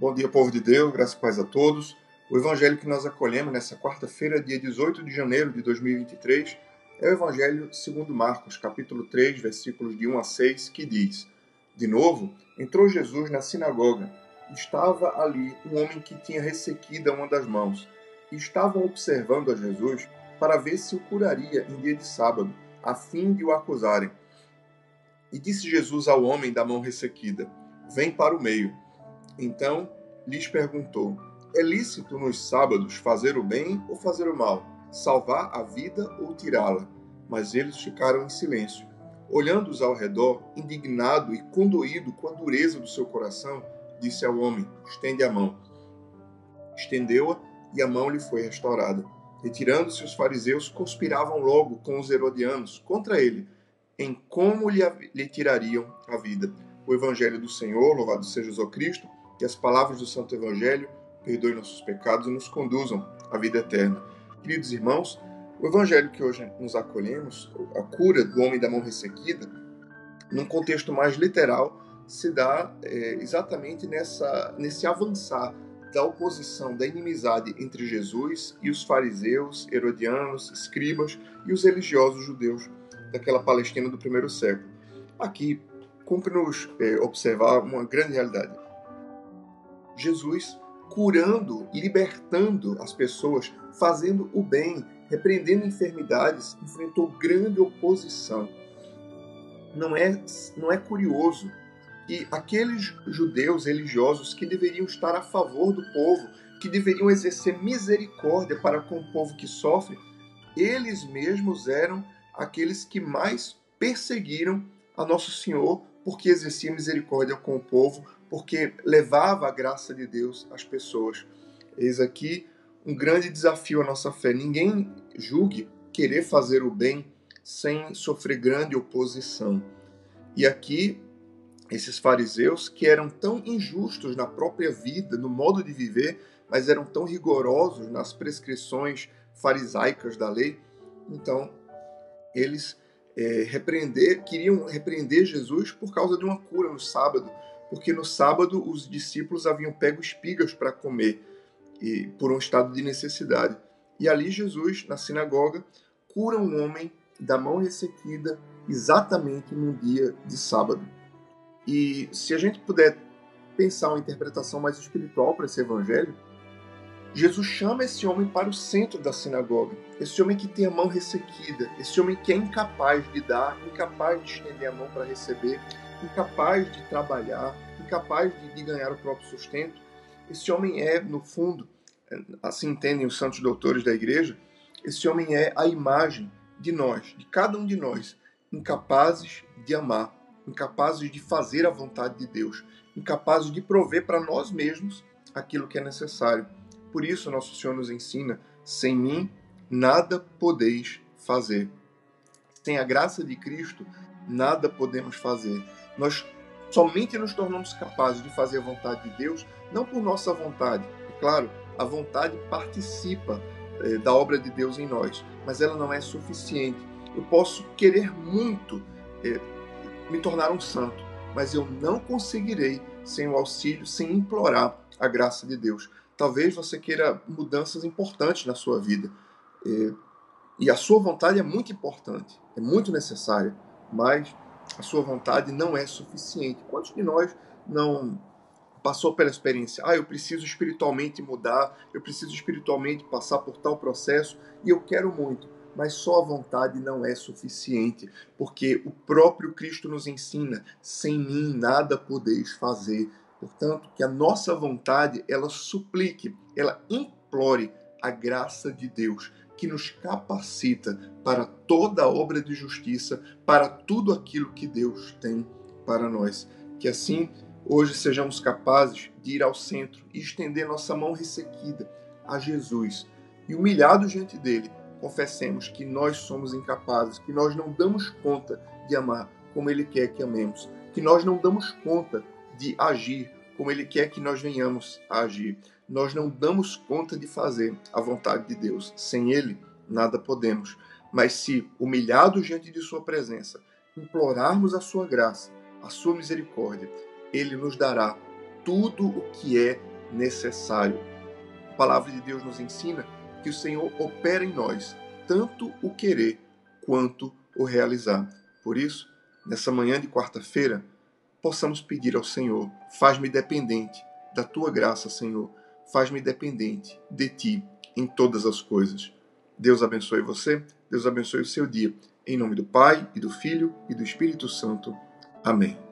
Bom dia, povo de Deus, graças e paz a todos. O evangelho que nós acolhemos nessa quarta-feira, dia 18 de janeiro de 2023, é o evangelho segundo Marcos, capítulo 3, versículos de 1 a 6, que diz: De novo, entrou Jesus na sinagoga. Estava ali um homem que tinha ressequida uma das mãos. E estavam observando a Jesus para ver se o curaria em dia de sábado, a fim de o acusarem. E disse Jesus ao homem da mão ressequida: Vem para o meio. Então lhes perguntou: É lícito nos sábados fazer o bem ou fazer o mal? Salvar a vida ou tirá-la? Mas eles ficaram em silêncio. Olhando-os ao redor, indignado e condoído com a dureza do seu coração, disse ao homem: Estende a mão. Estendeu-a e a mão lhe foi restaurada. Retirando-se os fariseus, conspiravam logo com os herodianos contra ele, em como lhe, lhe tirariam a vida. O Evangelho do Senhor, louvado seja Jesus Cristo, que as palavras do Santo Evangelho perdoem nossos pecados e nos conduzam à vida eterna. Queridos irmãos, o Evangelho que hoje nos acolhemos, a cura do homem da mão ressequida, num contexto mais literal, se dá é, exatamente nessa, nesse avançar da oposição, da inimizade entre Jesus e os fariseus, herodianos, escribas e os religiosos judeus daquela Palestina do primeiro século. Aqui, cumpre-nos é, observar uma grande realidade. Jesus curando, libertando as pessoas, fazendo o bem, repreendendo enfermidades, enfrentou grande oposição. Não é, não é curioso que aqueles judeus religiosos que deveriam estar a favor do povo, que deveriam exercer misericórdia para com o povo que sofre, eles mesmos eram aqueles que mais perseguiram a Nosso Senhor porque exercia misericórdia com o povo, porque levava a graça de Deus às pessoas. Eis aqui um grande desafio à nossa fé. Ninguém julgue querer fazer o bem sem sofrer grande oposição. E aqui, esses fariseus, que eram tão injustos na própria vida, no modo de viver, mas eram tão rigorosos nas prescrições farisaicas da lei, então eles é, repreender, queriam repreender Jesus por causa de uma cura no sábado, porque no sábado os discípulos haviam pego espigas para comer e por um estado de necessidade. E ali Jesus, na sinagoga, cura um homem da mão ressequida exatamente num dia de sábado. E se a gente puder pensar uma interpretação mais espiritual para esse evangelho, Jesus chama esse homem para o centro da sinagoga. Esse homem que tem a mão ressequida, esse homem que é incapaz de dar, incapaz de estender a mão para receber, incapaz de trabalhar, incapaz de, de ganhar o próprio sustento. Esse homem é, no fundo, assim entendem os santos doutores da igreja, esse homem é a imagem de nós, de cada um de nós, incapazes de amar, incapazes de fazer a vontade de Deus, incapazes de prover para nós mesmos aquilo que é necessário. Por isso, nosso Senhor nos ensina: sem mim nada podeis fazer. Sem a graça de Cristo, nada podemos fazer. Nós somente nos tornamos capazes de fazer a vontade de Deus, não por nossa vontade. É claro, a vontade participa eh, da obra de Deus em nós, mas ela não é suficiente. Eu posso querer muito eh, me tornar um santo, mas eu não conseguirei sem o auxílio, sem implorar a graça de Deus. Talvez você queira mudanças importantes na sua vida. E, e a sua vontade é muito importante, é muito necessária, mas a sua vontade não é suficiente. Quantos de nós não passou pela experiência? Ah, eu preciso espiritualmente mudar, eu preciso espiritualmente passar por tal processo e eu quero muito, mas só a vontade não é suficiente, porque o próprio Cristo nos ensina: sem mim nada podeis fazer. Portanto, que a nossa vontade ela suplique, ela implore a graça de Deus que nos capacita para toda obra de justiça, para tudo aquilo que Deus tem para nós. Que assim hoje sejamos capazes de ir ao centro e estender nossa mão ressequida a Jesus e humilhado diante dele, confessemos que nós somos incapazes, que nós não damos conta de amar como ele quer que amemos, que nós não damos conta de agir como Ele quer que nós venhamos a agir. Nós não damos conta de fazer a vontade de Deus. Sem Ele, nada podemos. Mas se, humilhados diante de Sua presença, implorarmos a Sua graça, a Sua misericórdia, Ele nos dará tudo o que é necessário. A palavra de Deus nos ensina que o Senhor opera em nós tanto o querer quanto o realizar. Por isso, nessa manhã de quarta-feira, possamos pedir ao Senhor: faz-me dependente da tua graça, Senhor. Faz-me dependente de ti em todas as coisas. Deus abençoe você, Deus abençoe o seu dia. Em nome do Pai, e do Filho, e do Espírito Santo. Amém.